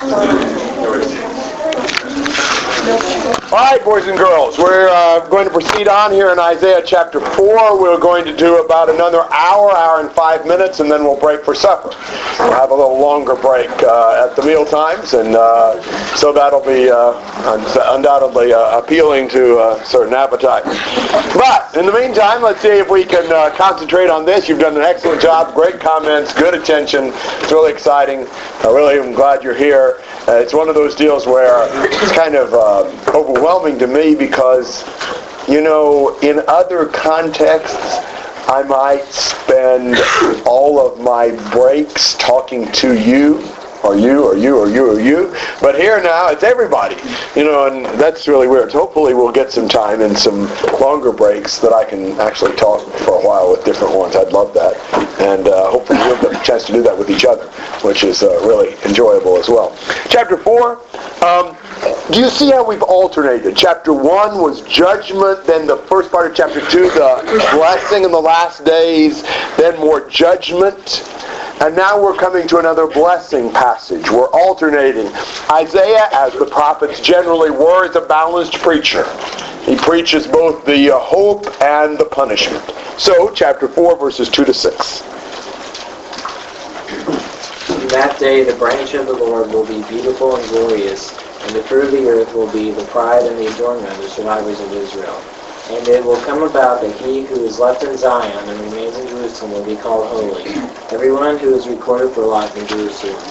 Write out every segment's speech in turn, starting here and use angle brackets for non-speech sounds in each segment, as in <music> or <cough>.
Thank you. All right, boys and girls, we're uh, going to proceed on here in Isaiah chapter 4. We're going to do about another hour, hour and five minutes, and then we'll break for supper. We'll have a little longer break uh, at the meal times, and uh, so that'll be uh, undoubtedly uh, appealing to a certain appetite. But in the meantime, let's see if we can uh, concentrate on this. You've done an excellent job, great comments, good attention. It's really exciting. I really am glad you're here. Uh, it's one of those deals where it's kind of overwhelming overwhelming to me because, you know, in other contexts, I might spend all of my breaks talking to you or you or you or you or you. But here now it's everybody. You know, and that's really weird. Hopefully we'll get some time and some longer breaks that I can actually talk for a while with different ones. I'd love that. And uh, hopefully we'll get a chance to do that with each other, which is uh, really enjoyable as well. Chapter 4, um, do you see how we've alternated? Chapter 1 was judgment, then the first part of chapter 2, the blessing in the last days, then more judgment. And now we're coming to another blessing passage. We're alternating. Isaiah, as the prophets generally were, is a balanced preacher. He preaches both the uh, hope and the punishment. So, chapter 4, verses 2 to 6. In that day the branch of the Lord will be beautiful and glorious, and the fruit of the earth will be the pride and the adornment of the survivors of Israel. And it will come about that he who is left in Zion and remains in Jerusalem will be called holy, everyone who is recorded for life in Jerusalem.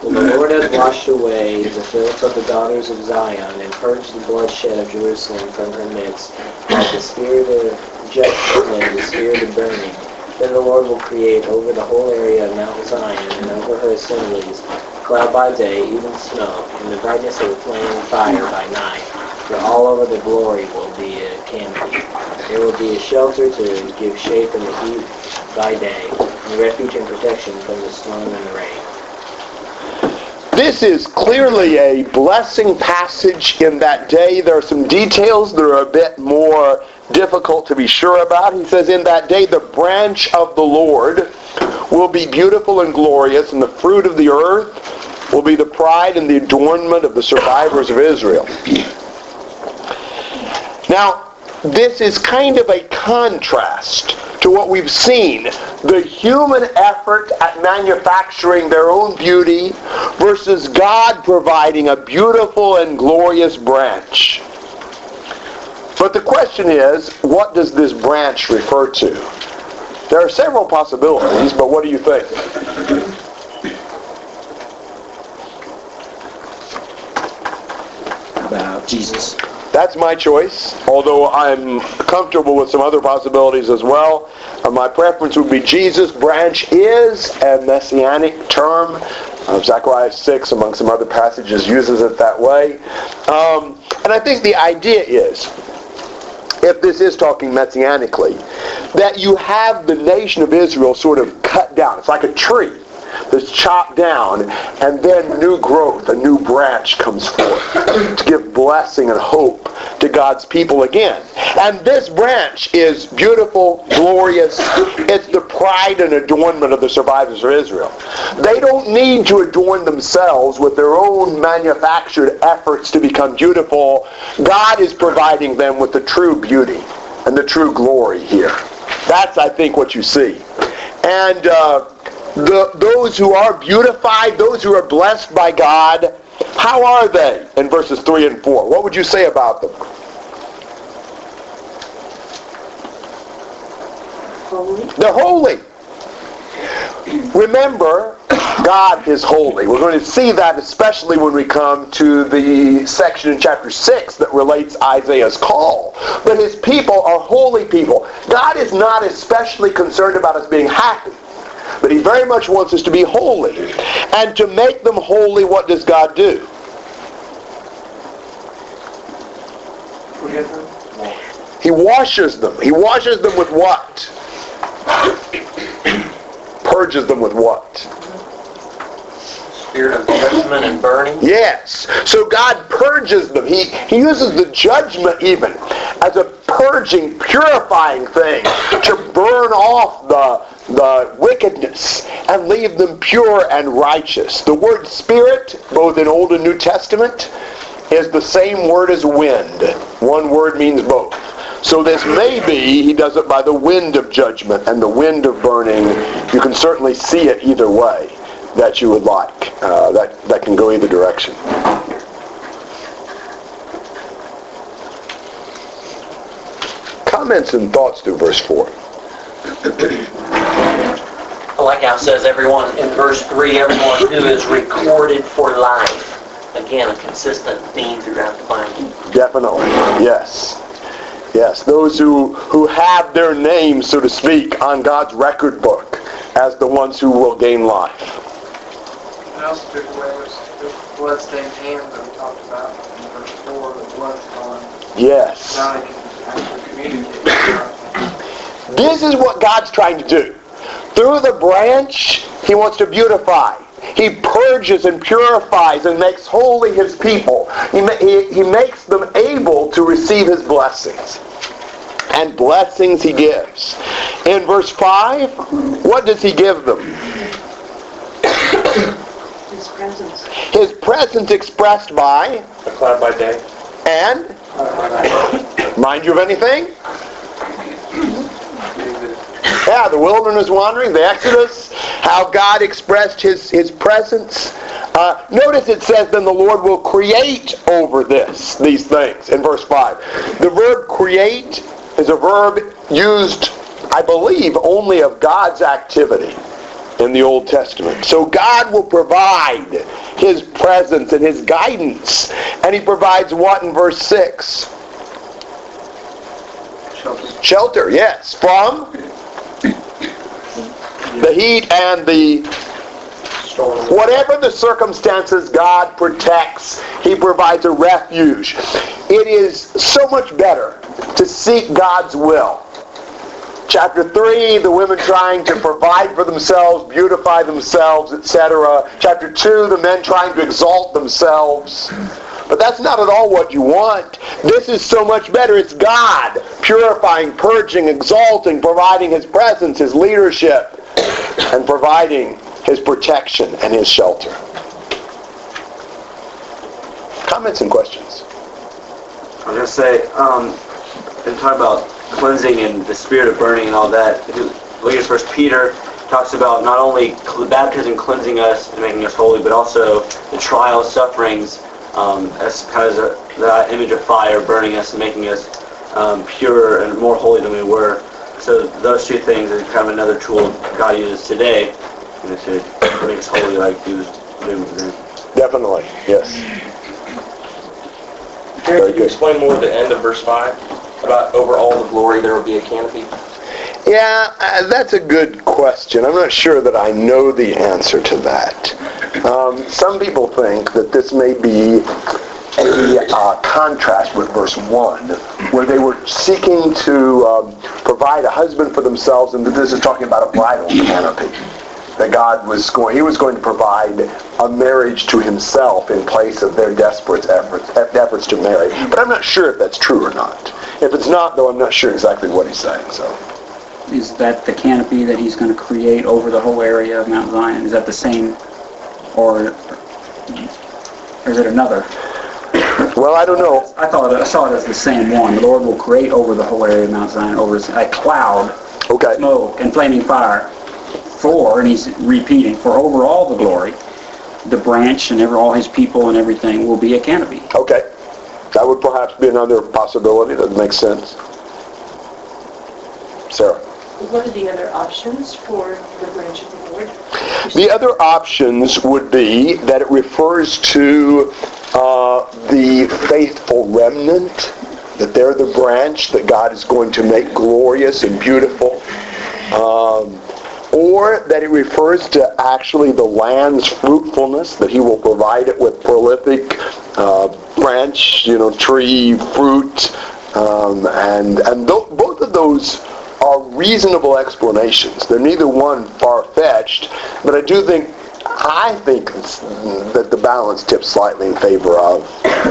For the Lord has washed away the filth of the daughters of Zion and purged the bloodshed of Jerusalem from her midst, like the spirit of judgment and the spirit of burning. Then the Lord will create over the whole area of Mount Zion and over her assemblies cloud by day, even snow, and the brightness of a flaming fire by night. For all over the glory will be a canopy. There will be a shelter to give shade from the heat by day, and refuge and protection from the storm and the rain. This is clearly a blessing passage in that day. There are some details that are a bit more difficult to be sure about. He says, In that day, the branch of the Lord will be beautiful and glorious, and the fruit of the earth will be the pride and the adornment of the survivors of Israel. Now, this is kind of a contrast to what we've seen. The human effort at manufacturing their own beauty versus God providing a beautiful and glorious branch. But the question is, what does this branch refer to? There are several possibilities, but what do you think? About Jesus. That's my choice, although I'm comfortable with some other possibilities as well. Uh, my preference would be Jesus. Branch is a messianic term. Uh, Zechariah 6, among some other passages, uses it that way. Um, and I think the idea is, if this is talking messianically, that you have the nation of Israel sort of cut down. It's like a tree that's chopped down, and then new growth, a new branch comes forth to give blessing and hope to God's people again. And this branch is beautiful, glorious. It's the pride and adornment of the survivors of Israel. They don't need to adorn themselves with their own manufactured efforts to become beautiful. God is providing them with the true beauty and the true glory here. That's, I think, what you see. And uh, the, those who are beautified, those who are blessed by God, how are they in verses 3 and 4? What would you say about them? Holy. They're holy. Remember, God is holy. We're going to see that especially when we come to the section in chapter 6 that relates Isaiah's call. But his people are holy people. God is not especially concerned about us being happy. But he very much wants us to be holy. And to make them holy, what does God do? He washes them. He washes them with what? <coughs> Purges them with what? Spirit of judgment and burning? Yes. So God purges them. He, he uses the judgment even as a purging, purifying thing to burn off the, the wickedness and leave them pure and righteous. The word spirit, both in Old and New Testament, is the same word as wind. One word means both. So this may be he does it by the wind of judgment and the wind of burning. You can certainly see it either way that you would like. Uh, that, that can go either direction. Comments and thoughts through verse 4. Like how it says everyone, in verse 3, everyone who is recorded for life. Again, a consistent theme throughout the Bible. Definitely, yes. Yes, those who, who have their names, so to speak, on God's record book as the ones who will gain life. Also took away was the bloodstained hands that we talked about in verse 4, the blood's gone. Yes. Now can actually communicate. This is what God's trying to do. Through the branch, he wants to beautify. He purges and purifies and makes holy his people. He, ma- he, he makes them able to receive his blessings. And blessings he gives. In verse 5, what does he give them? <coughs> His presence. His presence expressed by, A cloud by day. and, mind you of anything? Yeah, the wilderness wandering, the Exodus, how God expressed his, his presence. Uh, notice it says, then the Lord will create over this, these things, in verse 5. The verb create is a verb used, I believe, only of God's activity in the Old Testament. So God will provide his presence and his guidance. And he provides what in verse 6? Shelter. Shelter, yes, from the heat and the whatever the circumstances God protects, he provides a refuge. It is so much better to seek God's will. Chapter 3, the women trying to provide for themselves, beautify themselves, etc. Chapter 2, the men trying to exalt themselves. But that's not at all what you want. This is so much better. It's God purifying, purging, exalting, providing his presence, his leadership, and providing his protection and his shelter. Comments and questions? I'm gonna say, um, and about cleansing and the spirit of burning and all that. Look at First Peter, talks about not only baptism cleansing us and making us holy, but also the trials, sufferings, um, as kind of a, that image of fire burning us and making us um, pure and more holy than we were. So those two things are kind of another tool God uses today you know, to make us holy like He was doing then. Definitely, yes. Terry, could you explain more at the end of verse 5 about over all the glory there will be a canopy? Yeah, uh, that's a good question. I'm not sure that I know the answer to that. Um, some people think that this may be a uh, contrast with verse 1, where they were seeking to um, provide a husband for themselves, and that this is talking about a bridal canopy. That God was going, He was going to provide a marriage to Himself in place of their desperate efforts, efforts to marry. But I'm not sure if that's true or not. If it's not, though, I'm not sure exactly what He's saying. So. Is that the canopy that he's going to create over the whole area of Mount Zion? Is that the same, or, or is it another? <coughs> Well, I don't know. I thought I saw it as the same one. The Lord will create over the whole area of Mount Zion, over a cloud, Okay. smoke, and flaming fire. For, and he's repeating, for over all the glory, the branch and every, all his people and everything will be a canopy. Okay. That would perhaps be another possibility that makes sense. Sarah. What are the other options for the branch of the Lord? The other options would be that it refers to uh, the faithful remnant, that they're the branch that God is going to make glorious and beautiful. Um, or that it refers to actually the land's fruitfulness, that he will provide it with prolific uh, branch, you know, tree, fruit, um, and and th- both of those are reasonable explanations. They're neither one far-fetched, but I do think I think that the balance tips slightly in favor of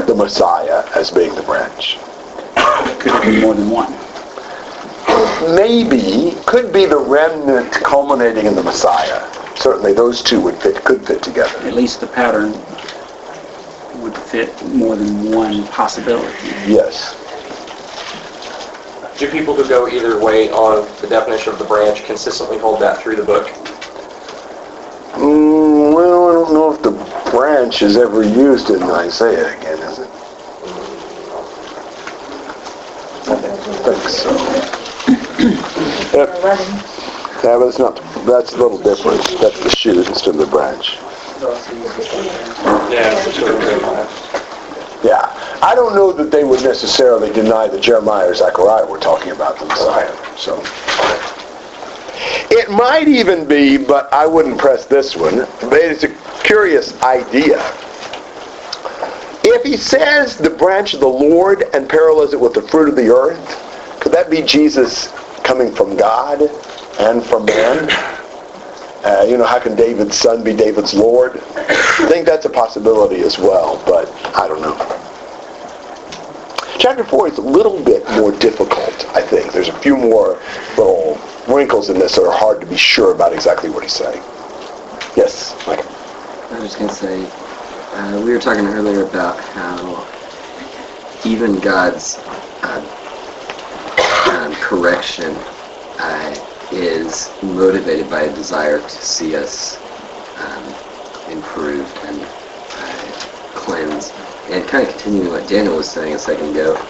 the Messiah as being the branch. Could be more than one? Maybe, could be the remnant culminating in the Messiah. Certainly those two would fit, could fit together. At least the pattern would fit more than one possibility. Yes. Do people who go either way on the definition of the branch consistently hold that through the book? Mm, well, I don't know if the branch is ever used in Isaiah again, is it? I think so. Yep. Yeah, but it's not, that's a little different. That's the shoot instead of the branch. Yeah. it's sort of good. Yeah. I don't know that they would necessarily deny that Jeremiah or Zechariah were talking about the Messiah, so. It might even be, but I wouldn't press this one, but it's a curious idea. If he says the branch of the Lord and parallels it with the fruit of the earth, could that be Jesus coming from God and from man? Uh, you know, how can David's son be David's Lord? I think that's a possibility as well, but I don't know. Chapter 4 is a little bit more difficult, I think. There's a few more little wrinkles in this that are hard to be sure about exactly what he's saying. Yes, Mike. I was going to say, uh, we were talking earlier about how even God's uh, um, correction uh, is motivated by a desire to see us um, improved and uh, cleansed. And kind of continuing what Daniel was saying a second ago,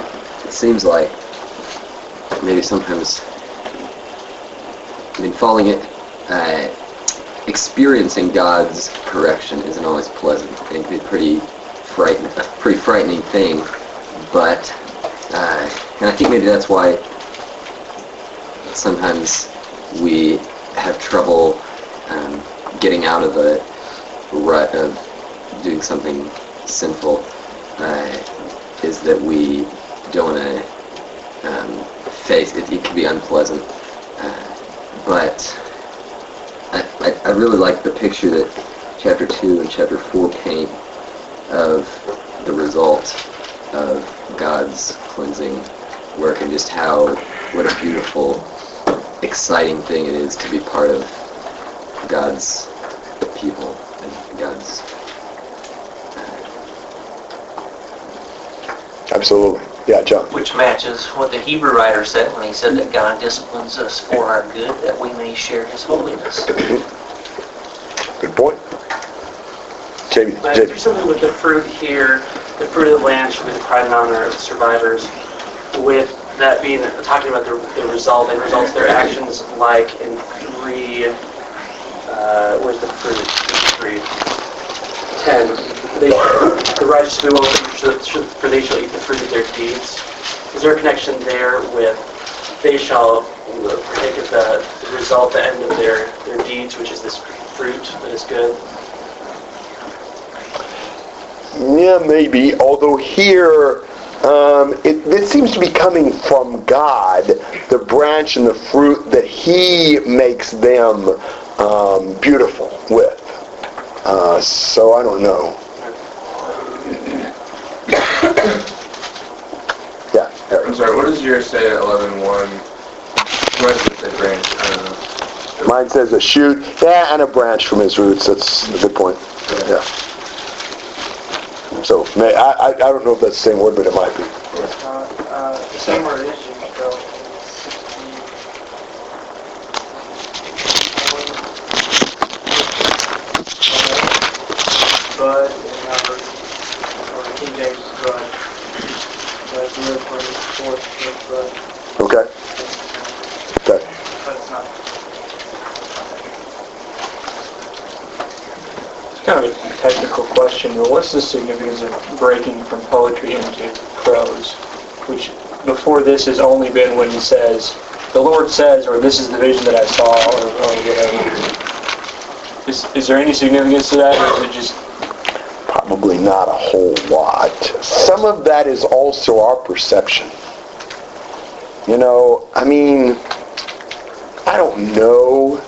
it seems like maybe sometimes, I mean, falling it, uh, experiencing God's correction isn't always pleasant. It can be pretty frighten, a pretty frightening thing. But, uh, and I think maybe that's why sometimes we have trouble um, getting out of the rut of doing something sinful. Uh, is that we don't want to um, face it. It can be unpleasant, uh, but I, I, I really like the picture that chapter 2 and chapter 4 paint of the result of God's cleansing work and just how, what a beautiful, exciting thing it is to be part of God's people and God's uh, Absolutely. Yeah, John. Which matches what the Hebrew writer said when he said that God disciplines us for our good, that we may share his holiness. <coughs> Good point. Jamie, But Jamie. there's something with the fruit here, the fruit of the land should be the pride and honor of the survivors, with that being, talking about the, the result, and results their actions like in three, uh, where's the fruit? Three. Ten. They, the righteous will well, for they shall eat the fruit of their deeds. Is there a connection there with they shall of the, the result, the end of their, their deeds, which is this fruit that is good? Yeah, maybe. Although here, um, it, it seems to be coming from God, the branch and the fruit that He makes them um, beautiful with. Uh, so I don't know. <coughs> Yeah, Eric. I'm sorry, what does yours say at 11.1? What does it say branch? I don't know. Mine says a shoot, yeah, and a branch from his roots. That's a good point. Yeah. So may, I, I I don't know if that's the same word, but it might be. Uh, uh, the same word is used though in sixteen. Bud in our or King James is bud. But the part is fourth bud. Okay. Okay. But it's not. Kind of a technical question, but what's the significance of breaking from poetry into prose? Which, before this has only been when he says, the Lord says, or this is the vision that I saw, or, or. Is, is there any significance to that, or is it just, Probably not a whole lot. Some of that is also our perception. You know, I mean, I don't know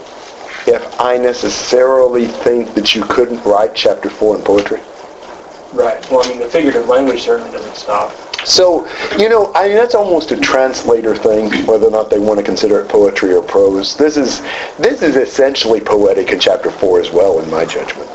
if I necessarily think that you couldn't write chapter 4 in poetry. right, well, I mean, the figurative language certainly doesn't stop. So, you know, I mean, that's almost a translator thing, whether or not they want to consider it poetry or prose. This is, this is essentially poetic in chapter 4 as well, in my judgment.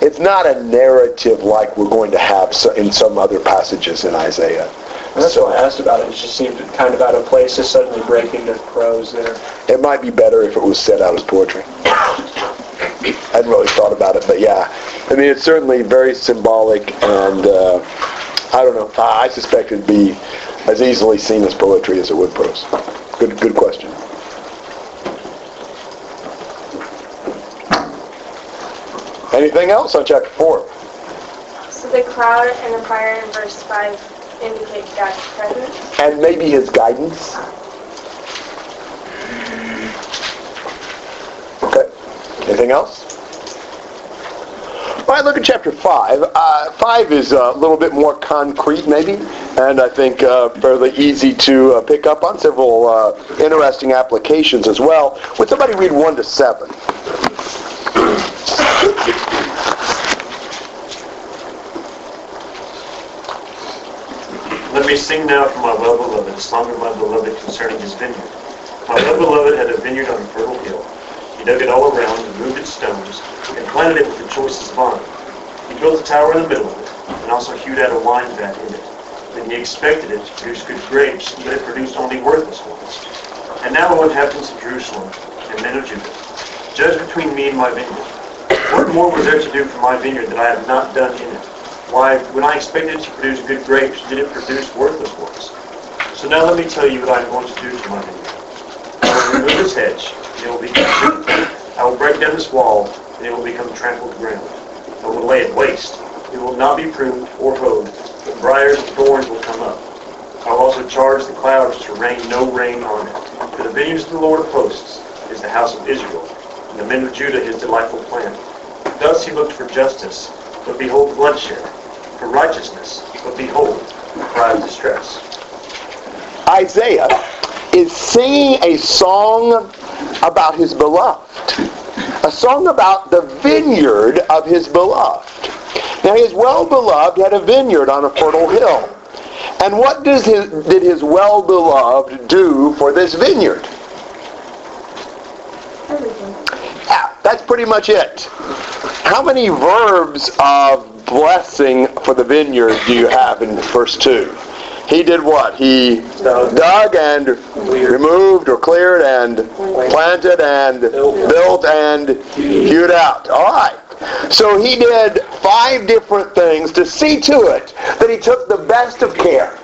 It's not a narrative like we're going to have in some other passages in Isaiah. And that's why I asked about it. It just seemed kind of out of place to suddenly break into prose there. It might be better if it was set out as poetry. I hadn't really thought about it, but yeah. I mean, it's certainly very symbolic, and uh, I don't know. I I suspect it'd be as easily seen as poetry as it would prose. Good, good question. Anything else on chapter four? So the cloud and the fire in verse 5 indicate God's presence. And maybe his guidance. Okay. Anything else? All right, look at chapter 5. Uh, 5 is a little bit more concrete, maybe, and I think uh, fairly easy to uh, pick up on several uh, interesting applications as well. Would somebody read 1 to 7? Let me sing now for my well-beloved, a song of my beloved concerning his vineyard. My well-beloved had a vineyard on a fertile hill. He dug it all around, removed its stones, and planted it with the choicest vine. He built a tower in the middle of it, and also hewed out a wine vat in it. Then he expected it to produce good grapes, but it produced only worthless ones. And now, O inhabitants of Jerusalem, and men of Judah, judge between me and my vineyard. What more was there to do for my vineyard that I have not done in it? Why, when I expected to produce good grapes, did it produce worthless ones? So now let me tell you what I am going to do to my vineyard. I will remove this hedge, and it will be consumed. I will break down this wall, and it will become trampled ground. I will lay it waste. It will not be pruned or hoed, but briars and thorns will come up. I will also charge the clouds to rain no rain on it. For the vineyards of the Lord of hosts is the house of Israel, and the men of Judah his delightful plant. Thus he looked for justice, but behold bloodshed, for righteousness, but behold, cry of distress. Isaiah is singing a song about his beloved. A song about the vineyard of his beloved. Now his well-beloved had a vineyard on a fertile hill. And what does his, did his well-beloved do for this vineyard? Yeah, that's pretty much it. How many verbs of blessing for the vineyard do you have in verse 2? He did what? He dug and removed or cleared and planted and built and hewed out. All right. So he did five different things to see to it that he took the best of care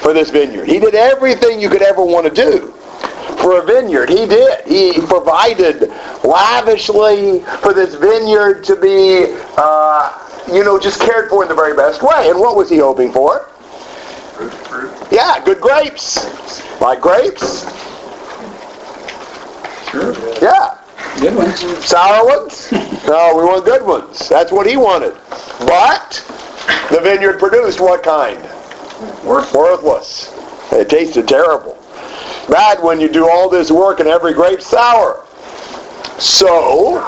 for this vineyard. He did everything you could ever want to do for a vineyard. He did. He provided lavishly for this vineyard to be, uh, you know, just cared for in the very best way. And what was he hoping for? Good fruit. Yeah, good grapes. Like grapes? Sure. Yeah. Good ones. Sour ones? <laughs> No, we want good ones. That's what he wanted. But the vineyard produced what kind? Worthless. Worthless. It tasted terrible. Bad when you do all this work and every grape sour. So,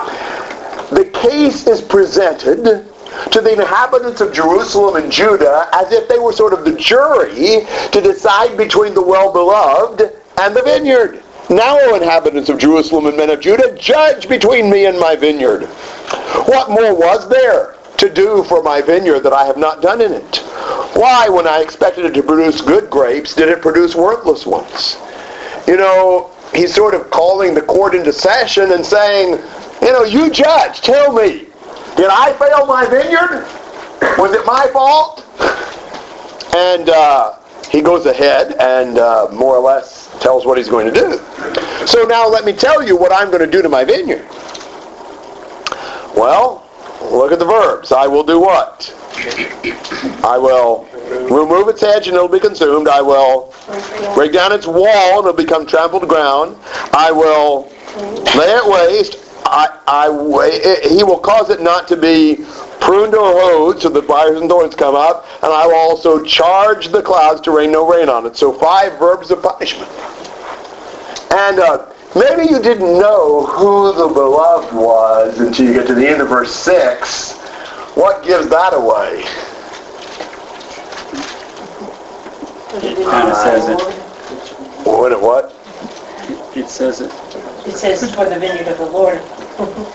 the case is presented to the inhabitants of Jerusalem and Judah as if they were sort of the jury to decide between the well-beloved and the vineyard. Now, O inhabitants of Jerusalem and men of Judah, judge between me and my vineyard. What more was there to do for my vineyard that I have not done in it? Why, when I expected it to produce good grapes, did it produce worthless ones? You know, he's sort of calling the court into session and saying, you know, you judge, tell me, did I fail my vineyard? Was it my fault? And uh, he goes ahead and uh, more or less tells what he's going to do. So now let me tell you what I'm going to do to my vineyard. Well, look at the verbs. I will do what? I will remove its hedge and it'll be consumed. I will break down its wall and it'll become trampled ground. I will lay it waste. I, I, he will cause it not to be pruned or hoed so the briars and thorns come up, and I will also charge the clouds to rain no rain on it. So five verbs of punishment. And uh, maybe you didn't know who the beloved was until you get to the end of verse 6. What gives that away? It kind of says it. What? it what? It says it. It says for the vineyard of the Lord. <laughs>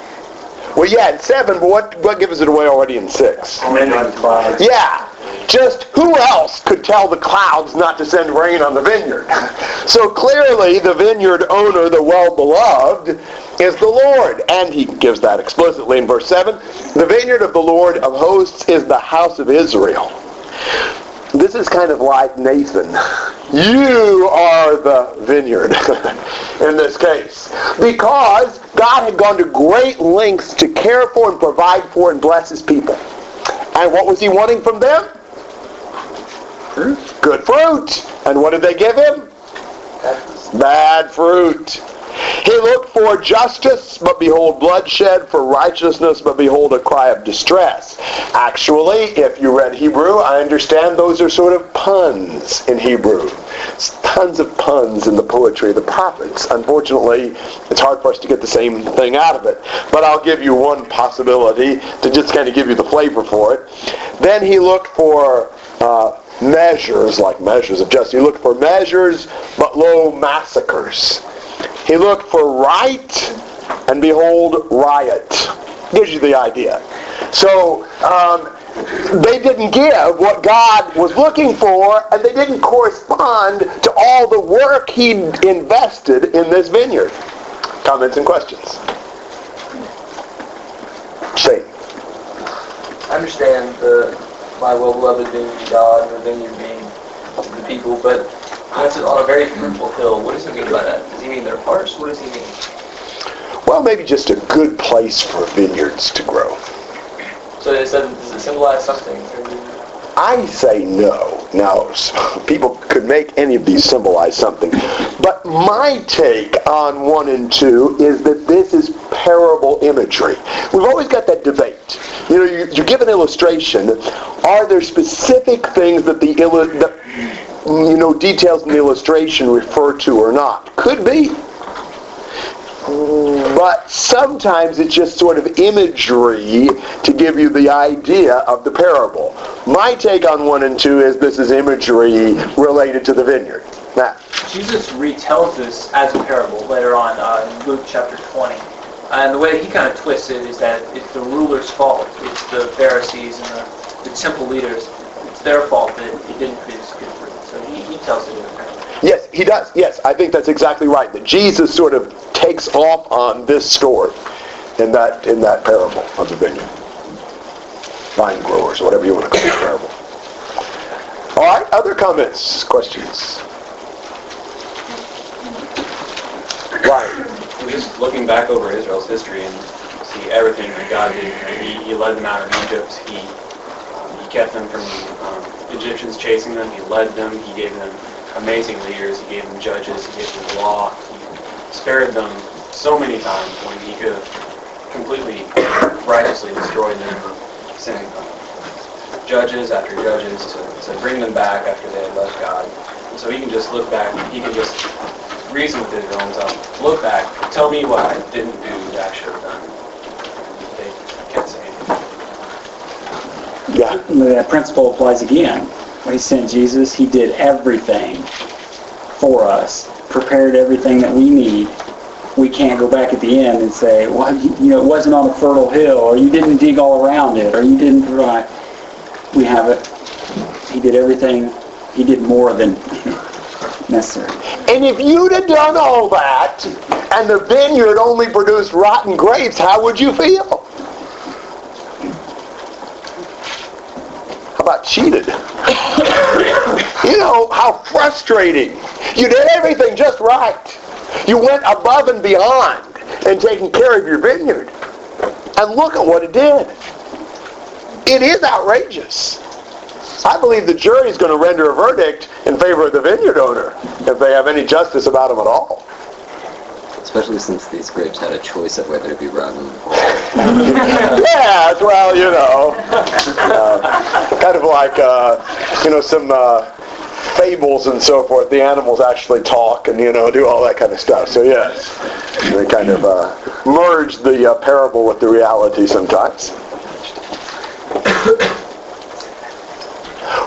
Well, yeah, in seven, but what, what gives it away already in six? Only God clouds. Yeah, just who else could tell the clouds not to send rain on the vineyard? <laughs> So clearly the vineyard owner, the well-beloved, is the Lord. And he gives that explicitly in verse 7. The vineyard of the Lord of hosts is the house of Israel. This is kind of like Nathan. You are the vineyard <laughs> in this case. Because God had gone to great lengths to care for and provide for and bless his people. And what was he wanting from them? Good fruit. And what did they give him? Bad fruit. He looked for justice, but behold bloodshed, for righteousness, but behold a cry of distress. Actually, if you read Hebrew, I understand those are sort of puns in Hebrew. Tons of puns in the poetry of the prophets. Unfortunately, it's hard for us to get the same thing out of it. But I'll give you one possibility to just kind of give you the flavor for it. Then he looked for uh, measures, like measures of justice. He looked for measures, but lo, massacres. He looked for right, and behold, riot. Gives you the idea. So um, they didn't give what God was looking for, and they didn't correspond to all the work he invested in this vineyard. Comments and questions? Say. I understand the my well-beloved being God and the vineyard being the people, but that's on a very fruitful hill. What does he mean by that? Does he mean their hearts? What does he mean? Well, maybe just a good place for vineyards to grow. So it said, does it symbolize something? I say no. Now, <laughs> people could make any of these symbolize something. But my take on 1 and 2 is that this is parable imagery. We've always got that debate. You know, you, you give an illustration. Are there specific things that the, illu- you know, details in the illustration refer to or not? Could be. But sometimes it's just sort of imagery to give you the idea of the parable. My take on 1 and 2 is this is imagery related to the vineyard. Matt. Jesus retells this as a parable later on uh, in Luke chapter 20. And the way he kind of twists it is that it's the ruler's fault. It's the Pharisees and the, the temple leaders. It's their fault that it didn't produce good fruit. So he, he tells it in a parable. Yes, he does. Yes, I think that's exactly right. That Jesus sort of takes off on this story in that in that parable of the vineyard. Vine growers, whatever you want to call the parable. All right, other comments, questions? Right. Just looking back over Israel's history and see everything that God did. He, he led them out of Egypt. He he kept them from um, Egyptians chasing them. He led them. He gave them amazing leaders. He gave them judges. He gave them law. He spared them so many times when he could have completely righteously destroyed them, sending judges after judges to, to bring them back after they had left God. And so he can just look back. He can just reason with Israel and tell look back, tell me what I didn't do that I should have done. They can't say anything. Yeah. That principle applies again. When he sent Jesus, he did everything for us, prepared everything that we need. We can't go back at the end and say, well, you know, it wasn't on a fertile hill, or you didn't dig all around it, or you didn't provide. We have it. He did everything. He did more than <laughs> necessary. And if you'd have done all that and the vineyard only produced rotten grapes, how would you feel? About cheated? you know, how frustrating. You did everything just right. You went above and beyond in taking care of your vineyard. And look at what it did. It is outrageous. I believe the jury is going to render a verdict in favor of the vineyard owner if they have any justice about him at all. Especially since these grapes had a choice of whether to be rotten or <laughs> yes, well, you know, uh, kind of like, uh, you know, some uh, fables and so forth. The animals actually talk and, you know, do all that kind of stuff. So, yes, they kind of uh, merge the uh, parable with the reality sometimes.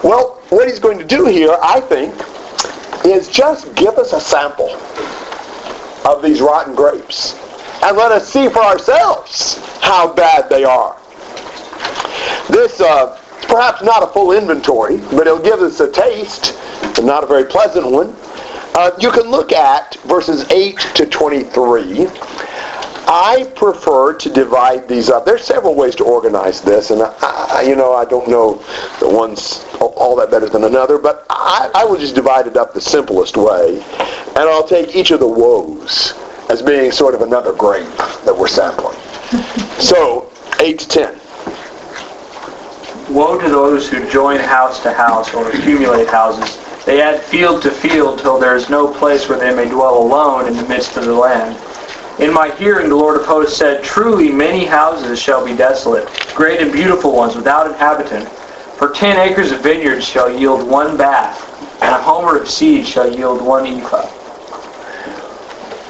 Well, what he's going to do here, I think, is just give us a sample of these rotten grapes and let us see for ourselves how bad they are. This uh, perhaps not a full inventory, but it'll give us a taste, and not a very pleasant one. Uh, you can look at verses 8 to 23. I prefer to divide these up. There's several ways to organize this, and I, I, you know I don't know the one's all that better than another, but I, I will just divide it up the simplest way, and I'll take each of the woes as being sort of another grape that we're sampling. <laughs> So, 8 to 10. Woe to those who join house to house or accumulate houses. They add field to field till there is no place where they may dwell alone in the midst of the land. In my hearing the Lord of hosts said, Truly many houses shall be desolate, great and beautiful ones without inhabitant. For ten acres of vineyards shall yield one bath, and a homer of seed shall yield one ephah.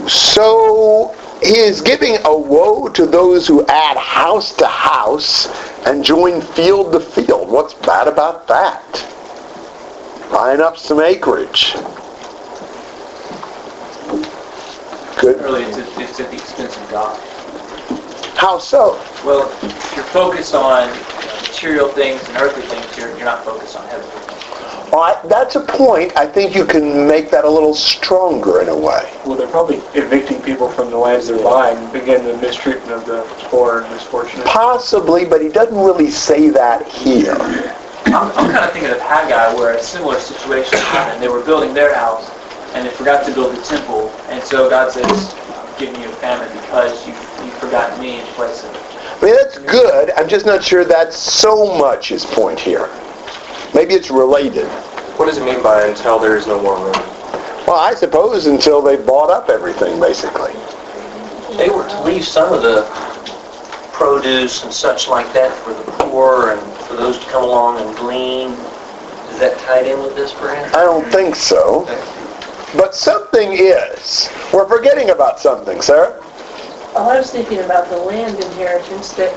So he is giving a woe to those who add house to house and join field to field. What's bad about that? Buying up some acreage. Good. Really, it's at, it's at the expense of God. How so? Well, if you're focused on you know, material things and earthly things, you're, you're not focused on heavenly things. Well, I, that's a point. I think you can make that a little stronger in a way. Well, they're probably evicting people from the lands they're buying, begin the mistreatment of the poor and misfortunate. Possibly, but he doesn't really say that here. I'm, I'm kind of thinking of Haggai, where a similar situation happened. They were building their house, and they forgot to build the temple, and so God says, I'm giving you a famine because you you forgot me in place of it. I mean, that's good. I'm just not sure that's so much his point here. Maybe it's related. What does it mean by until there is no more room? Well, I suppose until they bought up everything, basically. They were to leave some of the produce and such like that for the poor and for those to come along and glean. Is that tied in with this perhaps? I don't think so. But something is. We're forgetting about something, Sarah. Well, I was thinking about the land inheritance, that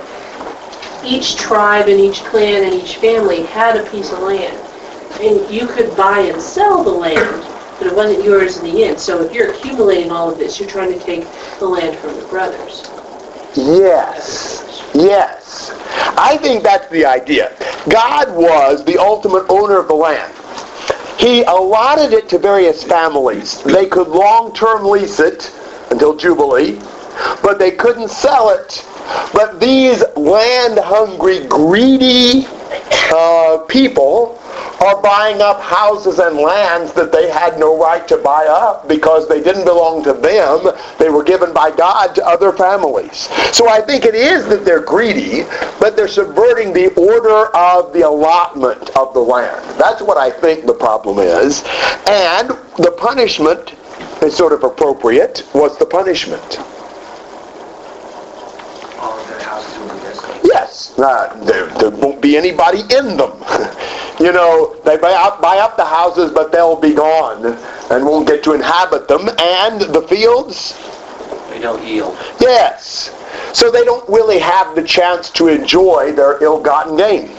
each tribe and each clan and each family had a piece of land. And you could buy and sell the land, but it wasn't yours in the end. So if you're accumulating all of this, you're trying to take the land from the brothers. Yes. Yes. I think that's the idea. God was the ultimate owner of the land. He allotted it to various families. They could long-term lease it until Jubilee, but they couldn't sell it. But these land-hungry, greedy uh, people are buying up houses and lands that they had no right to buy up because they didn't belong to them. They were given by God to other families. So I think it is that they're greedy, but they're subverting the order of the allotment of the land. That's what I think the problem is. And the punishment is sort of appropriate. What's the punishment? All of their houses will be desolate. Yes, uh, there, there won't be anybody in them. <laughs> you know, they buy up, buy up the houses, but they'll be gone and won't get to inhabit them. And the fields, They don't yield. yes. So they don't really have the chance to enjoy their ill-gotten gain.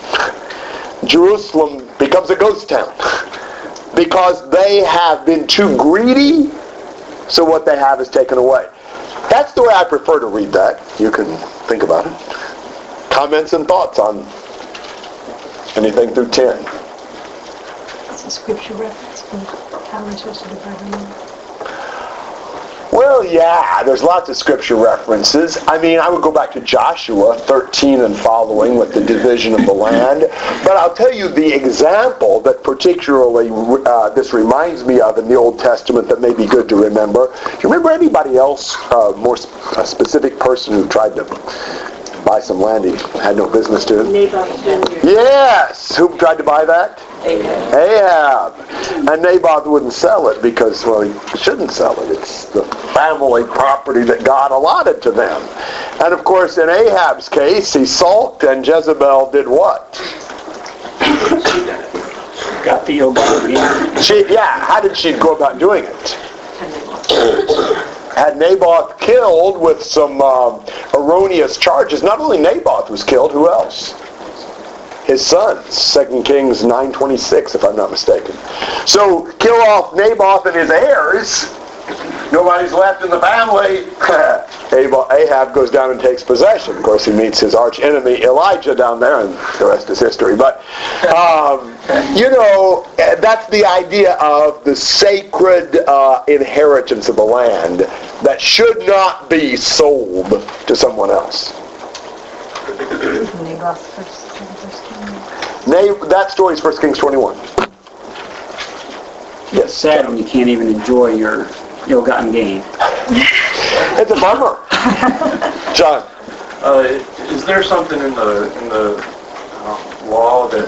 Jerusalem becomes a ghost town <laughs> because they have been too greedy, so what they have is taken away. That's the way I prefer to read that. You can think about it. Comments and thoughts on anything through 10. It's a scripture reference for how we're supposed to divide the land. Well, yeah, there's lots of scripture references. I mean, I would go back to Joshua 13 and following with the division of the land. But I'll tell you the example that particularly uh, this reminds me of in the Old Testament that may be good to remember. Do you remember anybody else, uh, more sp- a specific person who tried to buy some land he had no business to? Naboth's vineyard. Yes! Who tried to buy that? Ahab. Ahab. And Naboth wouldn't sell it because, well, he shouldn't sell it. It's the family property that God allotted to them. And of course, in Ahab's case, he sulked and Jezebel did what? Got the ill-gotten. She, yeah, how did she go about doing it? Had Naboth killed with some um, erroneous charges. Not only Naboth was killed, who else? his sons. 2 Kings 9.26, if I'm not mistaken. So kill off Naboth and his heirs. Nobody's left in the family. <laughs> Ahab goes down and takes possession. Of course, he meets his arch enemy Elijah down there, and the rest is history. But, um, you know, that's the idea of the sacred uh, inheritance of the land that should not be sold to someone else. That story is 1 Kings 21. It's sad when you can't even enjoy your ill-gotten gain. it's a bummer. <laughs> John. Uh, is there something in the in the uh, law that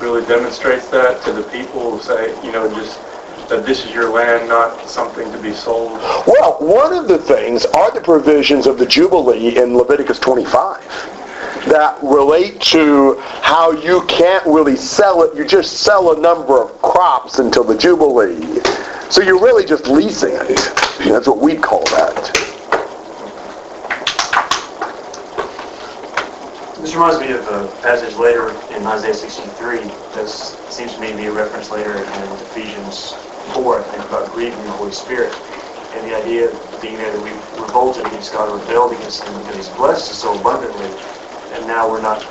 really demonstrates that to the people who say, you know, just that this is your land, not something to be sold? Well, one of the things are the provisions of the Jubilee in Leviticus 25 that relate to how you can't really sell it. You just sell a number of crops until the Jubilee. So you're really just leasing it. That's what we call that. This reminds me of a passage later in Isaiah 63 that seems to me to be a reference later in Ephesians 4, I think, about grieving the Holy Spirit. And the idea being there that we revolted against God, rebelled against Him, because He's blessed us so abundantly, and now we're not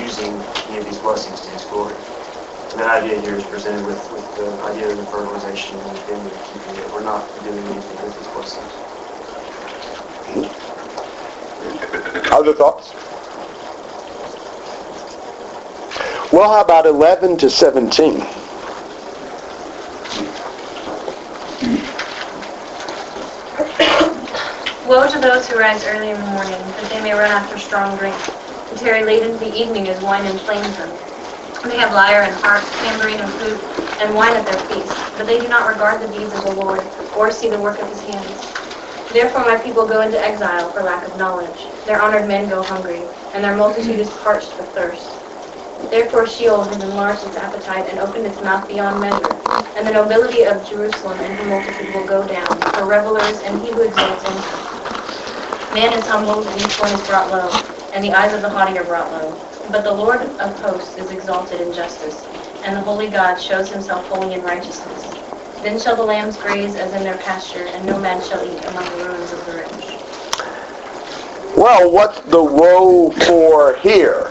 using any of these blessings to His glory. And that idea here is presented with, with the idea of the fertilization and the vineyard, keeping it. We're not doing anything with these blessings. Other thoughts? Well, how about 11 to 17? Woe to those who rise early in the morning, that they may run after strong drink, and tarry late into the evening as wine inflames them. They have lyre and harp, tambourine and flute, and wine at their feast, but they do not regard the deeds of the Lord, or see the work of his hands. Therefore my people go into exile for lack of knowledge. Their honored men go hungry, and their multitude is parched with thirst. Therefore Sheol has enlarged its appetite and opened its mouth beyond measure, and the nobility of Jerusalem and her multitude will go down, for revelers and he who exalts them. Man is humbled, and each one is brought low, and the eyes of the haughty are brought low. But the Lord of hosts is exalted in justice, and the holy God shows himself holy in righteousness. Then shall the lambs graze as in their pasture, and no man shall eat among the ruins of the rich. Well, what's the woe for here?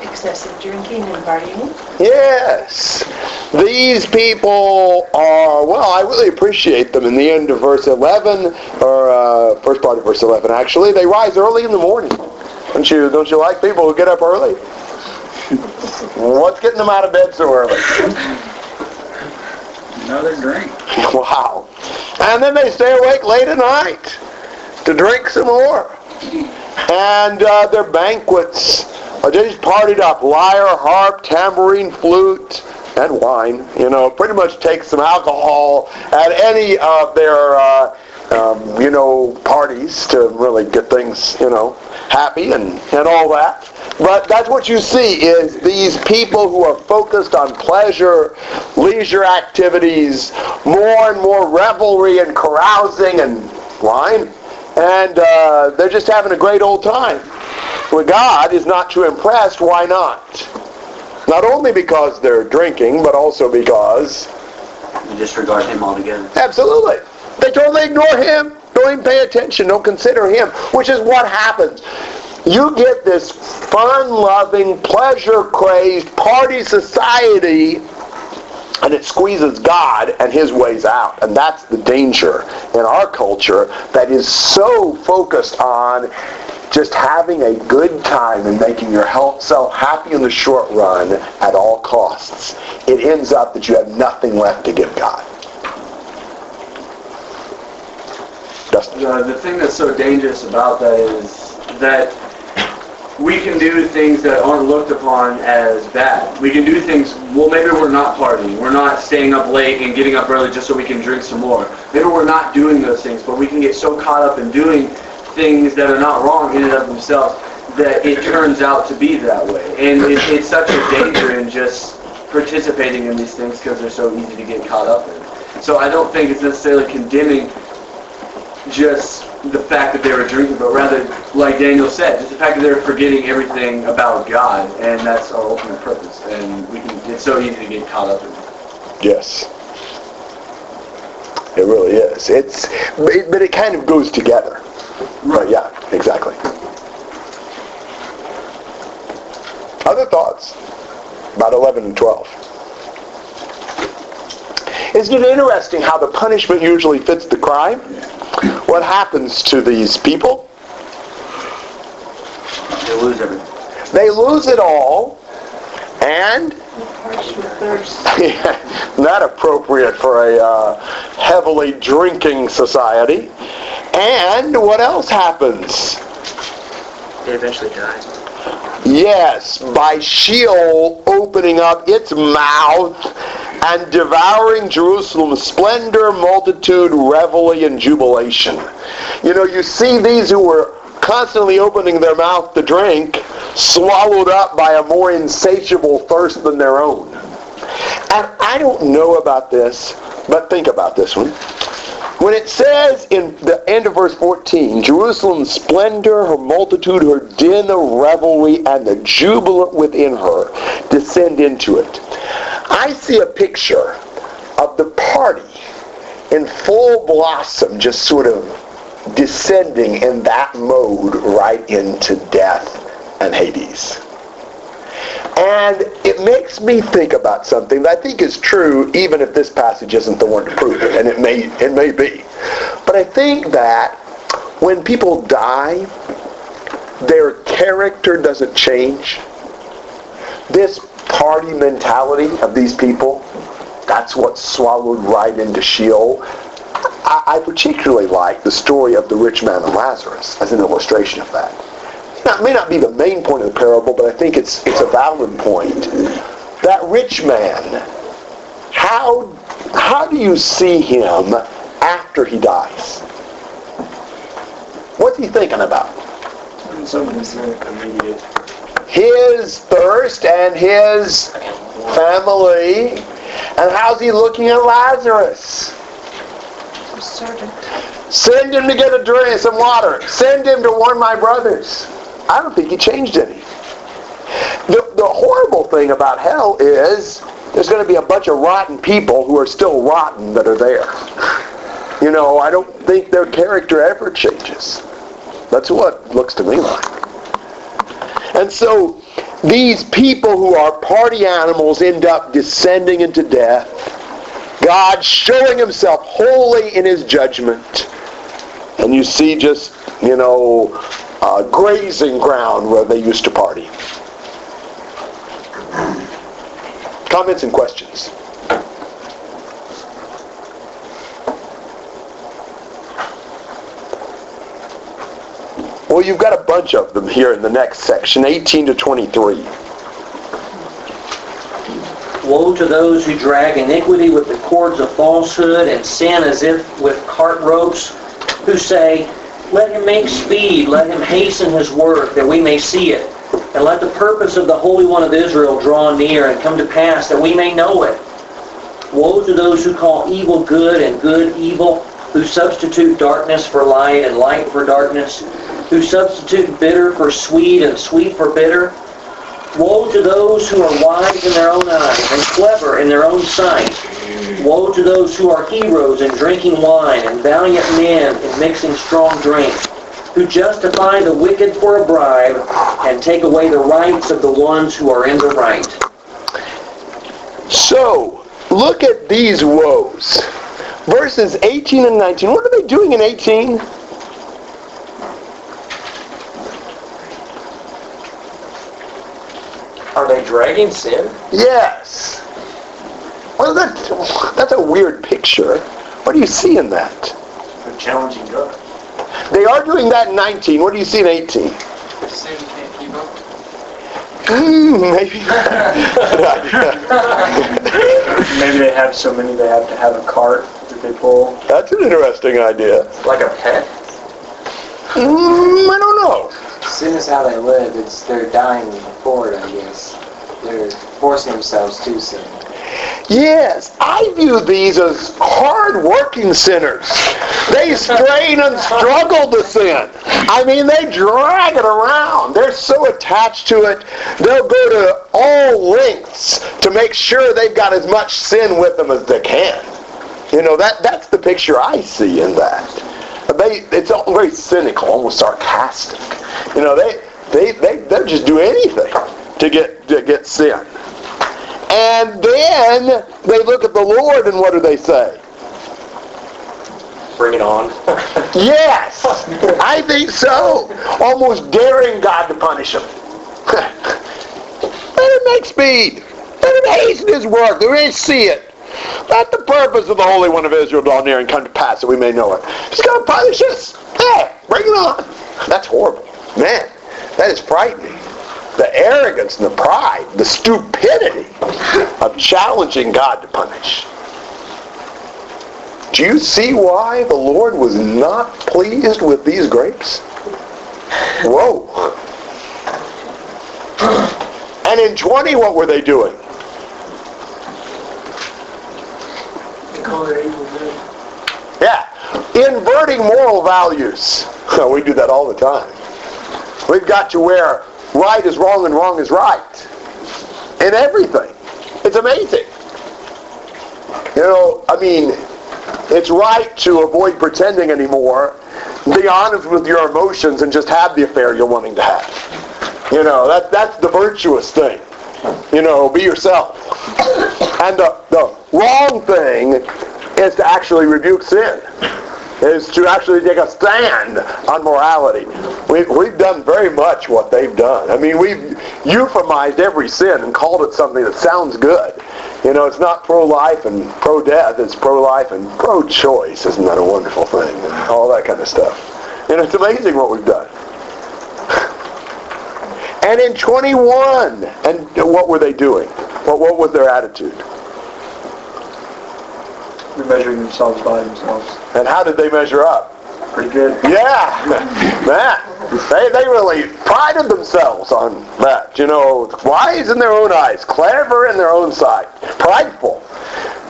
Excessive drinking and partying. Yes. These people are, well, I really appreciate them in the end of verse 11, or uh, first part of verse 11 actually. They rise early in the morning. Don't you, don't you like people who get up early? <laughs> What's getting them out of bed so early? Another drink. <laughs> Wow. And then they stay awake late at night to drink some more. And uh, their banquets are just partied up. Lyre, harp, tambourine, flute, and wine. You know, pretty much take some alcohol at any of their, uh, um, you know, parties to really get things, you know, happy and, and all that. But that's what you see is these people who are focused on pleasure, leisure activities, more and more revelry and carousing and wine. And uh, they're just having a great old time. Well, God is not too impressed. Why not? Not only because they're drinking, but also because... You disregard him altogether. Absolutely. They totally ignore him. Don't even pay attention. Don't consider him, which is what happens. You get this fun-loving, pleasure-crazed party society, and it squeezes God and his ways out. And that's the danger in our culture that is so focused on just having a good time and making yourself happy in the short run at all costs. It ends up that you have nothing left to give God. Uh, the thing that's so dangerous about that is that we can do things that aren't looked upon as bad. We can do things, well, maybe we're not partying. We're not staying up late and getting up early just so we can drink some more. Maybe we're not doing those things, but we can get so caught up in doing things that are not wrong in and of themselves that it turns out to be that way. And it, it's such a danger in just participating in these things because they're so easy to get caught up in. So I don't think it's necessarily condemning just the fact that they were drinking, but rather, like Daniel said, just the fact that they were forgetting everything about God, and that's our ultimate purpose. And we can, it's so easy to get caught up in it. Yes. It really is. It's, it, but it kind of goes together. Right. Yeah, exactly. Other thoughts about 11 and 12? Isn't it interesting how the punishment usually fits the crime? What happens to these people? They lose everything. They lose it all, and not appropriate for a uh, heavily drinking society. And what else happens? They eventually die. Yes, by Sheol opening up its mouth and devouring Jerusalem's splendor, multitude, revelry, and jubilation. You know, you see these who were constantly opening their mouth to drink, swallowed up by a more insatiable thirst than their own. And I don't know about this, but think about this one. When it says in the end of verse 14, Jerusalem's splendor, her multitude, her din, the revelry, and the jubilant within her descend into it. I see a picture of the party in full blossom, just sort of descending in that mode right into death and Hades. And it makes me think about something that I think is true even if this passage isn't the one to prove it, and it may, it may be. But I think that when people die, their character doesn't change. This party mentality of these people, that's what swallowed right into Sheol. I, I particularly like the story of the rich man and Lazarus as an illustration of that. Now, it may not be the main point of the parable, but I think it's it's a valid point. That rich man, how how do you see him after he dies? What's he thinking about? Immediate. His thirst and his family. And how's he looking at Lazarus? Send him to get a drink, some water. Send him to warn my brothers. I don't think he changed any. The, the horrible thing about hell is there's going to be a bunch of rotten people who are still rotten that are there. You know, I don't think their character ever changes. That's what it looks to me like. And so these people who are party animals end up descending into death. God showing himself holy in his judgment. And you see just, you know, uh, grazing ground where they used to party. Comments and questions? Well, you've got a bunch of them here in the next section, 18 to 23. Woe to those who drag iniquity with the cords of falsehood and sin as if with cart ropes, who say, Let him make speed, let him hasten his work, that we may see it. And let the purpose of the Holy One of Israel draw near and come to pass, that we may know it. Woe to those who call evil good and good evil, who substitute darkness for light and light for darkness, who substitute bitter for sweet and sweet for bitter. Woe to those who are wise in their own eyes and clever in their own sight. Woe to those who are heroes in drinking wine and valiant men in mixing strong drink, who justify the wicked for a bribe and take away the rights of the ones who are in the right. So, look at these woes. Verses 18 and 19. What are they doing in 18? Are they dragging sin? Yes. Well, that, that's a weird picture. What do you see in that? They're challenging God. They are doing that in 19. What do you see in 18? Sin can't keep up. Mm, maybe. <laughs> Maybe they have so many they have to have a cart that they pull. That's an interesting idea. Like a pet? Mm, I don't know. Sin is how they live. It's they're dying for it, I guess. They're forcing themselves to sin. Yes, I view these as hard-working sinners. They strain and struggle to sin. I mean, they drag it around. They're so attached to it, they'll go to all lengths to make sure they've got as much sin with them as they can. You know, that that's the picture I see in that. They, it's very cynical, almost sarcastic. You know, they, they, they, they'll just do anything to get, to get sin. And then they look at the Lord and what do they say? Bring it on. <laughs> <laughs> Yes, I think so. Almost daring God to punish them. Let him make speed. Let him hasten his work. Let him see it. Let the purpose of the Holy One of Israel draw near and come to pass that we may know it. He's going to punish us. Hey, bring it on. That's horrible. Man, that is frightening. The arrogance and the pride, the stupidity of challenging God to punish. Do you see why the Lord was not pleased with these grapes? Whoa. And in 20, what were they doing? Yeah, inverting moral values. <laughs> We do that all the time. We've got to where right is wrong and wrong is right. In everything. It's amazing. You know, I mean, it's right to avoid pretending anymore. Be honest with your emotions and just have the affair you're wanting to have. You know, that, that's the virtuous thing. You know, be yourself. And the, the wrong thing is to actually rebuke sin, is to actually take a stand on morality. We, we've done very much what they've done. I mean, we've euphemized every sin and called it something that sounds good. You know, it's not pro-life and pro-death, it's pro-life and pro-choice. Isn't that a wonderful thing? All that kind of stuff. And it's amazing what we've done. <laughs> And in 21, and what were they doing? What, what was their attitude? They're measuring themselves by themselves. And how did they measure up? Pretty good. Yeah, <laughs> man. They, they really prided themselves on that. You know, wise in their own eyes, clever in their own sight, prideful.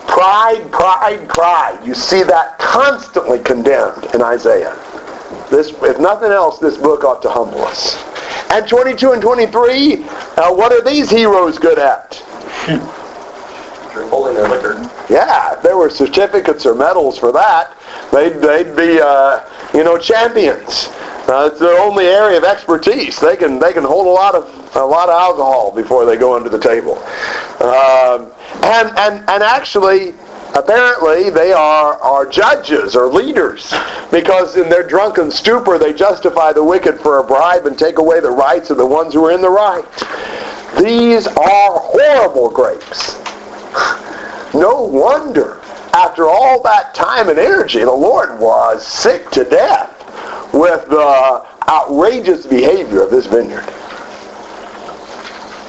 Pride, pride, pride. You see that constantly condemned in Isaiah. This, if nothing else, this book ought to humble us. And 22 and 23, uh, what are these heroes good at? <laughs> Holding their liquor. Yeah, if there were certificates or medals for that, they'd, they'd be, uh, you know, champions. Uh, it's their only area of expertise. They can they can hold a lot of a lot of alcohol before they go under the table. Um, and and and actually, apparently, they are are judges or leaders because in their drunken stupor they justify the wicked for a bribe and take away the rights of the ones who are in the right. These are horrible grapes. No wonder, after all that time and energy, the Lord was sick to death with the outrageous behavior of this vineyard.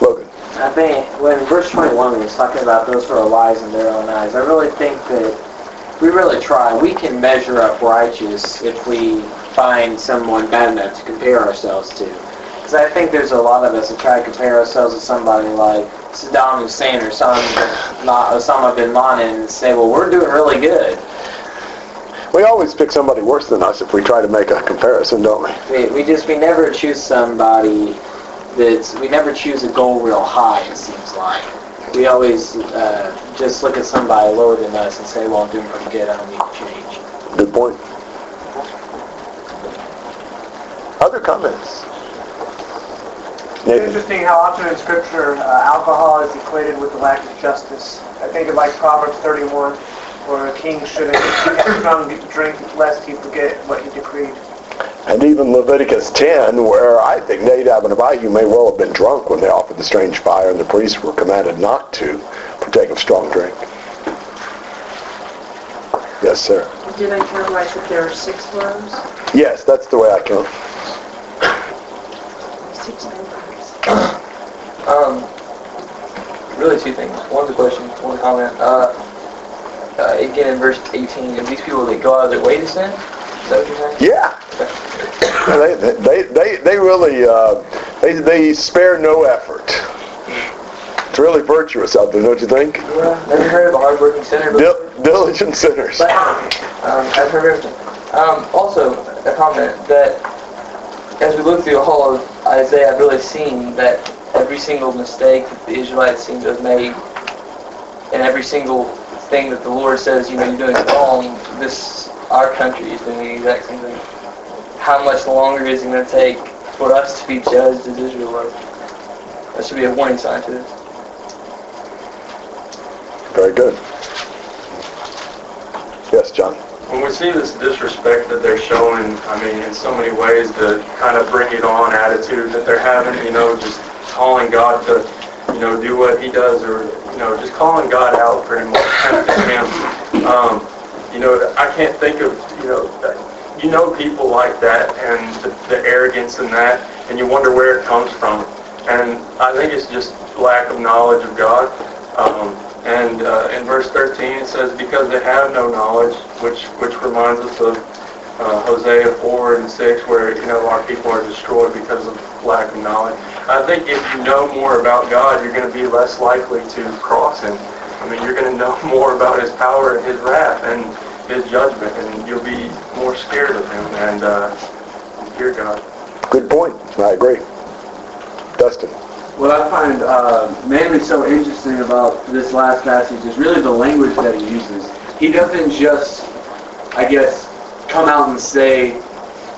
Logan. I think when verse 21 when he's talking about those who are wise in their own eyes, I really think that we really try. We can measure up righteous if we find someone bad enough to compare ourselves to. Because I think there's a lot of us that try to compare ourselves to somebody like Saddam Hussein or some Osama bin Laden and say, well, we're doing really good. We always pick somebody worse than us if we try to make a comparison, don't we? We, we just, we never choose somebody that's, we never choose a goal real high, it seems like. We always uh, just look at somebody lower than us and say, well, I'm doing pretty good, I don't need to change. Good point. Other comments? It's interesting how often in Scripture uh, alcohol is equated with the lack of justice. I think of like Proverbs 31, where a king shouldn't drunk drink lest he forget what he decreed. And even Leviticus 10, where I think Nadab and Abihu may well have been drunk when they offered the strange fire, and the priests were commanded not to partake of strong drink. Yes, sir. Did I count right that there are six rows? Yes, that's the way I count. Six members. <coughs> Um, really two things. One's a question, one comment. Uh, uh, again in verse 18, if these people that go out of their way to sin, is that what you're saying? Yeah. they, they, they, they really, uh, they, they spare no effort It's really virtuous out there, don't you think? Yeah, never heard of a hardworking sinner, but Dil- diligent sinners. <laughs> um, I've heard everything. Um, also, a comment that as we look through all of Isaiah, I've really seen that every single mistake that the Israelites seem to have made, and every single thing that the Lord says, you know, you're doing wrong, this our country is doing the exact same thing. How much longer is it going to take for us to be judged as Israel was? That should be a warning sign to us. Very good. Yes, John. When we see this disrespect that they're showing, I mean, in so many ways, the kind of bring it on attitude that they're having, you know, just calling God to, you know, do what he does or, you know, just calling God out pretty much, tempting <laughs> him. Um, you know, I can't think of, you know, you know people like that and the, the arrogance in that, and you wonder where it comes from. And I think it's just lack of knowledge of God. Um, and uh, in verse 13 it says, because they have no knowledge, which which reminds us of uh, Hosea 4 and 6, where you know our people are destroyed because of lack of knowledge. I think if you know more about God, you're going to be less likely to cross Him. I mean, you're going to know <laughs> more about His power and His wrath and His judgment, and you'll be more scared of Him and uh, fear God. Good point. I agree. Dustin. What I find uh, mainly so interesting about this last passage is really the language that he uses. He doesn't just, I guess, come out and say,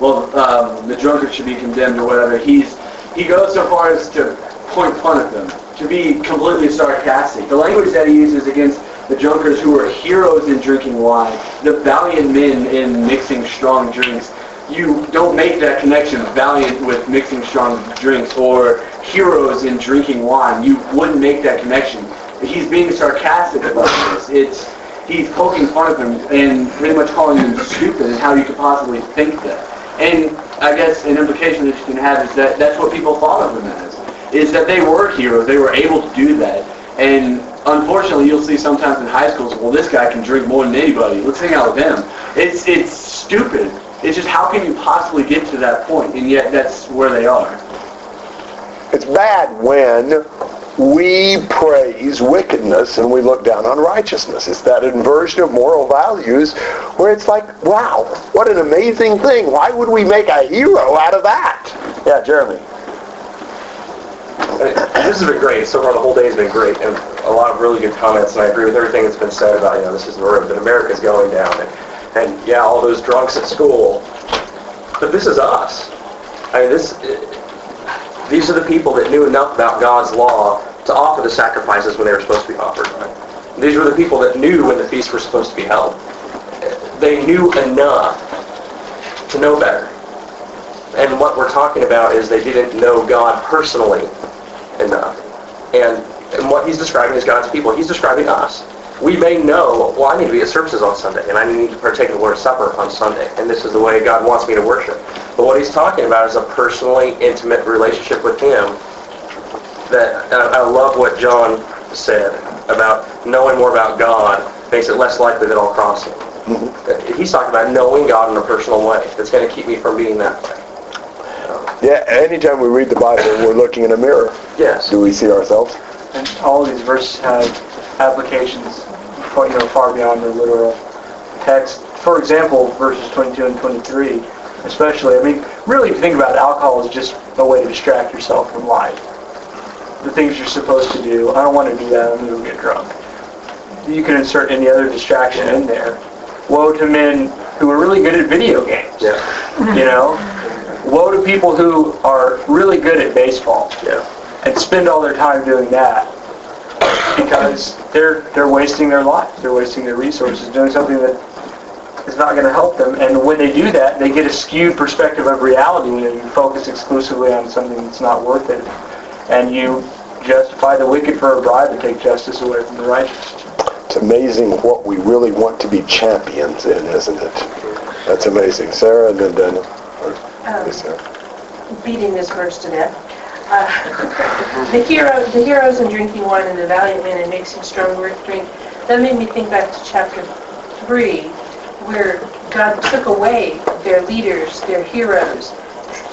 well, um, the drunkard should be condemned or whatever. He's he goes so far as to point fun at them, to be completely sarcastic. The language that he uses against the drunkards who are heroes in drinking wine, the valiant men in mixing strong drinks, you don't make that connection valiant with mixing strong drinks or heroes in drinking wine. You wouldn't make that connection. He's being sarcastic about this. It's he's poking fun of them and pretty much calling them stupid and how you could possibly think that. And I guess an implication that you can have is that that's what people thought of them as. Is that they were heroes. They were able to do that. And unfortunately, you'll see sometimes in high schools, well, this guy can drink more than anybody. Let's hang out with him. It's it's stupid. It's just how can you possibly get to that point? And yet that's where they are. It's bad when we praise wickedness and we look down on righteousness. It's that inversion of moral values where it's like, wow, what an amazing thing. Why would we make a hero out of that? Yeah, Jeremy. This has been great. So far, the whole day has been great, and a lot of really good comments. And I agree with everything that's been said about, you know, this is the road that America's going down, and, and yeah, all those drunks at school. But this is us. I mean, this. These are the people that knew enough about God's law to offer the sacrifices when they were supposed to be offered. These were the people that knew when the feasts were supposed to be held. They knew enough to know better. And what we're talking about is they didn't know God personally enough. And, and what he's describing is God's people. He's describing us. We may know, well, I need to be at services on Sunday, and I need to partake of the Lord's Supper on Sunday, and this is the way God wants me to worship. But what he's talking about is a personally intimate relationship with him that uh, I love what John said about knowing more about God makes it less likely that I'll cross him. Mm-hmm. He's talking about knowing God in a personal way that's going to keep me from being that way. Yeah, anytime we read the Bible, we're looking in a mirror. Yes. Do we see ourselves? And all these verses have applications, far- you know, far beyond the literal text. For example, verses 22 and 23, especially. I mean, really, if you think about it, alcohol is just a way to distract yourself from life. The things you're supposed to do. I don't want to do that. I'm going to get drunk. You can insert any other distraction in there. Woe to men who are really good at video games. Yeah. You know? Woe to people who are really good at baseball. Yeah. And spend all their time doing that because they're they're wasting their life. They're wasting their resources doing something that is not going to help them. And when they do that, they get a skewed perspective of reality when you focus exclusively on something that's not worth it. And you justify the wicked for a bribe to take justice away from the righteous. It's amazing what we really want to be champions in, isn't it? That's amazing. Sarah and then Daniel. Or- Um, yes, Sarah. beating this verse to death. Uh, <laughs> the hero, the heroes in drinking wine and the valiant men in mixing strong drink. That made me think back to chapter three, where God took away their leaders, their heroes.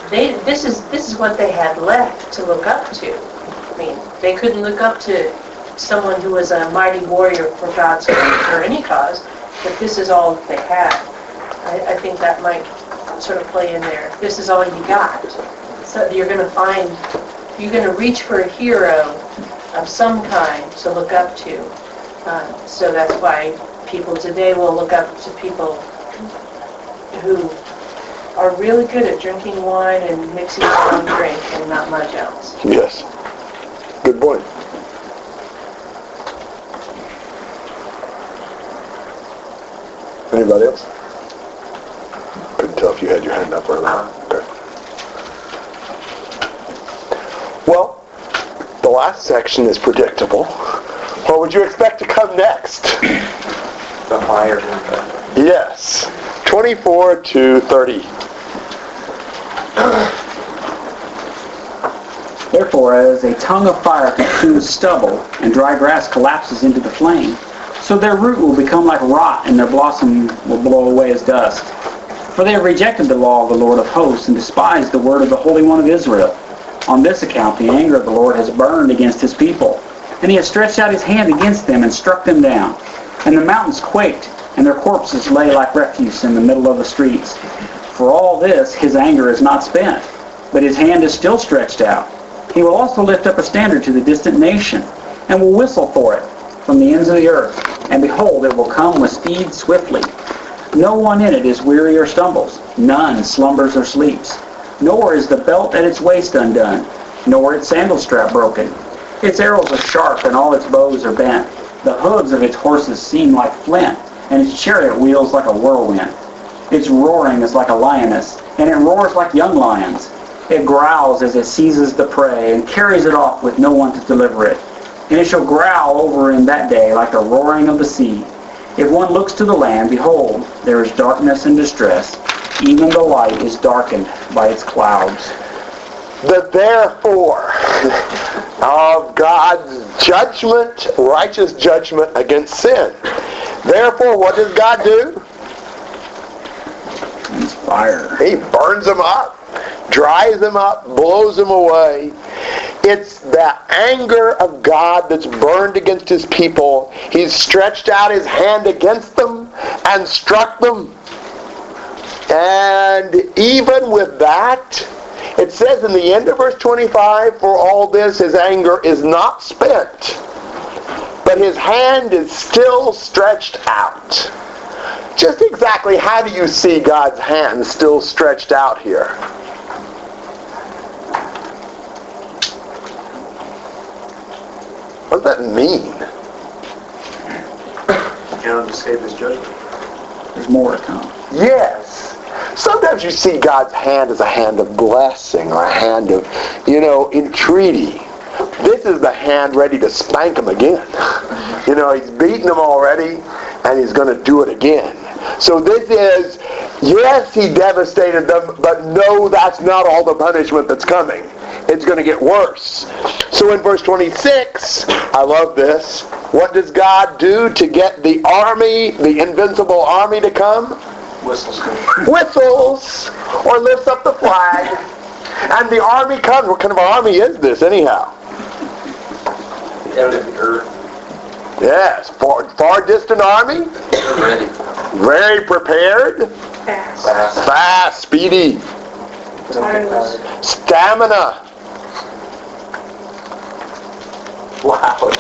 They, this is this is what they had left to look up to. I mean, they couldn't look up to someone who was a mighty warrior for God's cause or any cause, but this is all that they had. I, I think that might sort of play in there. This is all you got. So you're going to find, you're going to reach for a hero of some kind to look up to. Uh, so that's why people today will look up to people who are really good at drinking wine and mixing strong drink and not much else. Yes. Good point. Anybody else? Couldn't tell if you had your hand up or not. Okay. Well, the last section is predictable. What would you expect to come next? The fire. Yes. 24 to 30. Therefore, as a tongue of fire consumes stubble, and dry grass collapses into the flame, so their root will become like rot, and their blossom will blow away as dust. For they have rejected the law of the Lord of hosts, and despised the word of the Holy One of Israel. On this account the anger of the Lord has burned against his people, and he has stretched out his hand against them and struck them down. And the mountains quaked, and their corpses lay like refuse in the middle of the streets. For all this his anger is not spent, but his hand is still stretched out. He will also lift up a standard to the distant nation, and will whistle for it from the ends of the earth. And behold, it will come with speed swiftly. No one in it is weary or stumbles. None slumbers or sleeps. Nor is the belt at its waist undone, nor its sandal strap broken. Its arrows are sharp, and all its bows are bent. The hooves of its horses seem like flint, and its chariot wheels like a whirlwind. Its roaring is like a lioness, and it roars like young lions. It growls as it seizes the prey, and carries it off with no one to deliver it. And it shall growl over in that day like the roaring of the sea. If one looks to the land, behold, there is darkness and distress. Even the light is darkened by its clouds. The therefore of God's judgment, righteous judgment against sin. Therefore, what does God do? It's fire. He burns them up, dries them up, blows them away. It's the anger of God that's burned against his people. He's stretched out his hand against them and struck them. And even with that, it says in the end of verse 25, for all this his anger is not spent, but his hand is still stretched out. Just exactly how do you see God's hand still stretched out here? What does that mean? Cannot escape his judgment. There's more to come. Yes. Sometimes you see God's hand as a hand of blessing or a hand of, you know, entreaty. This is the hand ready to spank him again. <laughs> You know, he's beaten him already, and he's going to do it again. So this is, yes, he devastated them, but no, that's not all the punishment that's coming. It's going to get worse. So in verse 26, I love this. What does God do to get the army, the invincible army to come? Whistles. Whistles or lifts up the flag. And the army comes. What kind of army is this anyhow? The end of the earth. Yes, far, far distant army. Ready. Very prepared. Fast. Fast, speedy. Tireless. Stamina. Loud.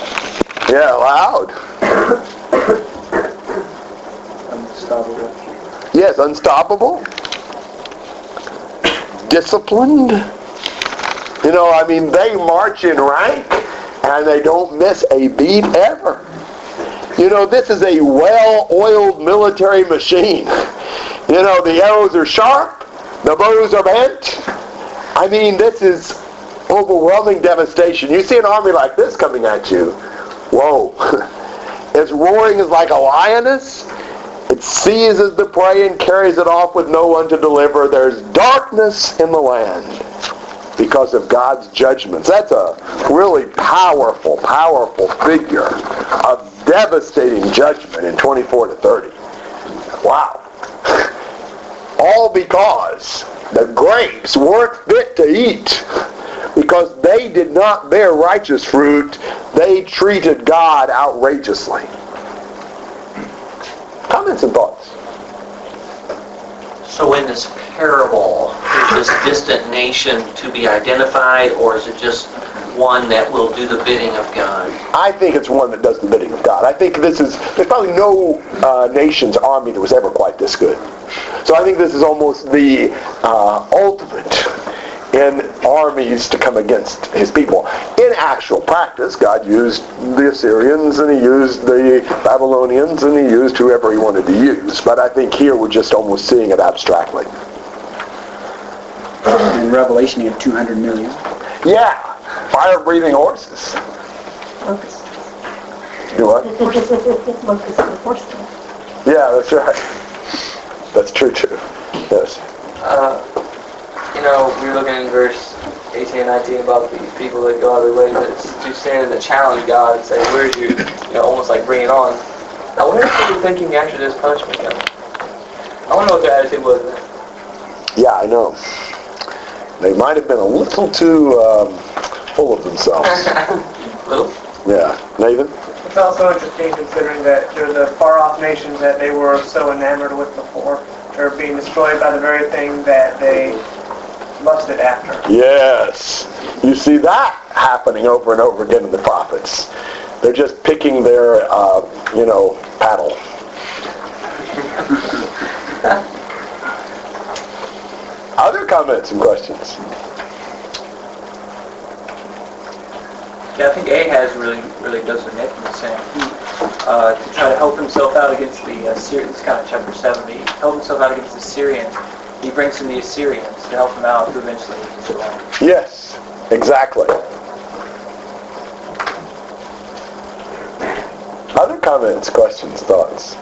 Yeah, loud. <coughs> Unstoppable. Yes, unstoppable. Disciplined. You know, I mean, they march in rank and they don't miss a beat ever. You know, this is a well-oiled military machine. You know, the arrows are sharp, the bows are bent. I mean, this is overwhelming devastation. You see an army like this coming at you, whoa. <laughs> its roaring like a lioness. It seizes the prey and carries it off with no one to deliver. There's darkness in the land because of God's judgments. That's a really powerful, powerful figure of devastating judgment in 24 to 30. Wow. All because the grapes weren't fit to eat. because they did not bear righteous fruit, they treated God outrageously. Comments and thoughts? So in this parable, is this distant nation to be identified, or is it just one that will do the bidding of God? I think it's one that does the bidding of God. I think this is, there's probably no uh, nation's army that was ever quite this good. So I think this is almost the uh, ultimate in armies to come against his people. In actual practice, God used the Assyrians and he used the Babylonians and he used whoever he wanted to use. But I think here we're just almost seeing it abstractly. In Revelation, you have 200 million. Yeah, fire-breathing horses. You what? <laughs> Yeah, that's right. That's true too. Yes. Uh, you know, we were looking in verse 18 and 19 about these people that go out of their way to, to stand and to challenge God and say, where's your, you know, almost like bring it on. I wonder if they were thinking after this punishment came. I wonder what their attitude was then. Yeah, I know. They might have been a little too um, full of themselves. <laughs> Little? Yeah. Nathan? It's also interesting considering that they're the far-off nations that they were so enamored with before. They're being destroyed by the very thing that they lusted after. Yes. You see that happening over and over again in the prophets. They're just picking their, uh, you know, paddle. <laughs> Other comments and questions? Yeah, I think Ahaz really, really does what Nathan was saying. He, uh, to try to help himself out against the uh, Syrians, kind of chapter 7, but he helped himself out against the Syrians. He brings in the Assyrians to help him out to eventually his land. Yes, exactly. Other comments, questions, thoughts?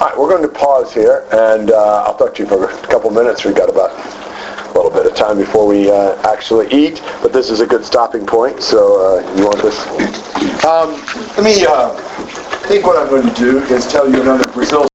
All right, we're going to pause here, and uh, I'll talk to you for a couple minutes. We've got about a little bit of time before we uh, actually eat, but this is a good stopping point, so uh, you want this? Um, let me, uh, I think what I'm going to do is tell you another Brazil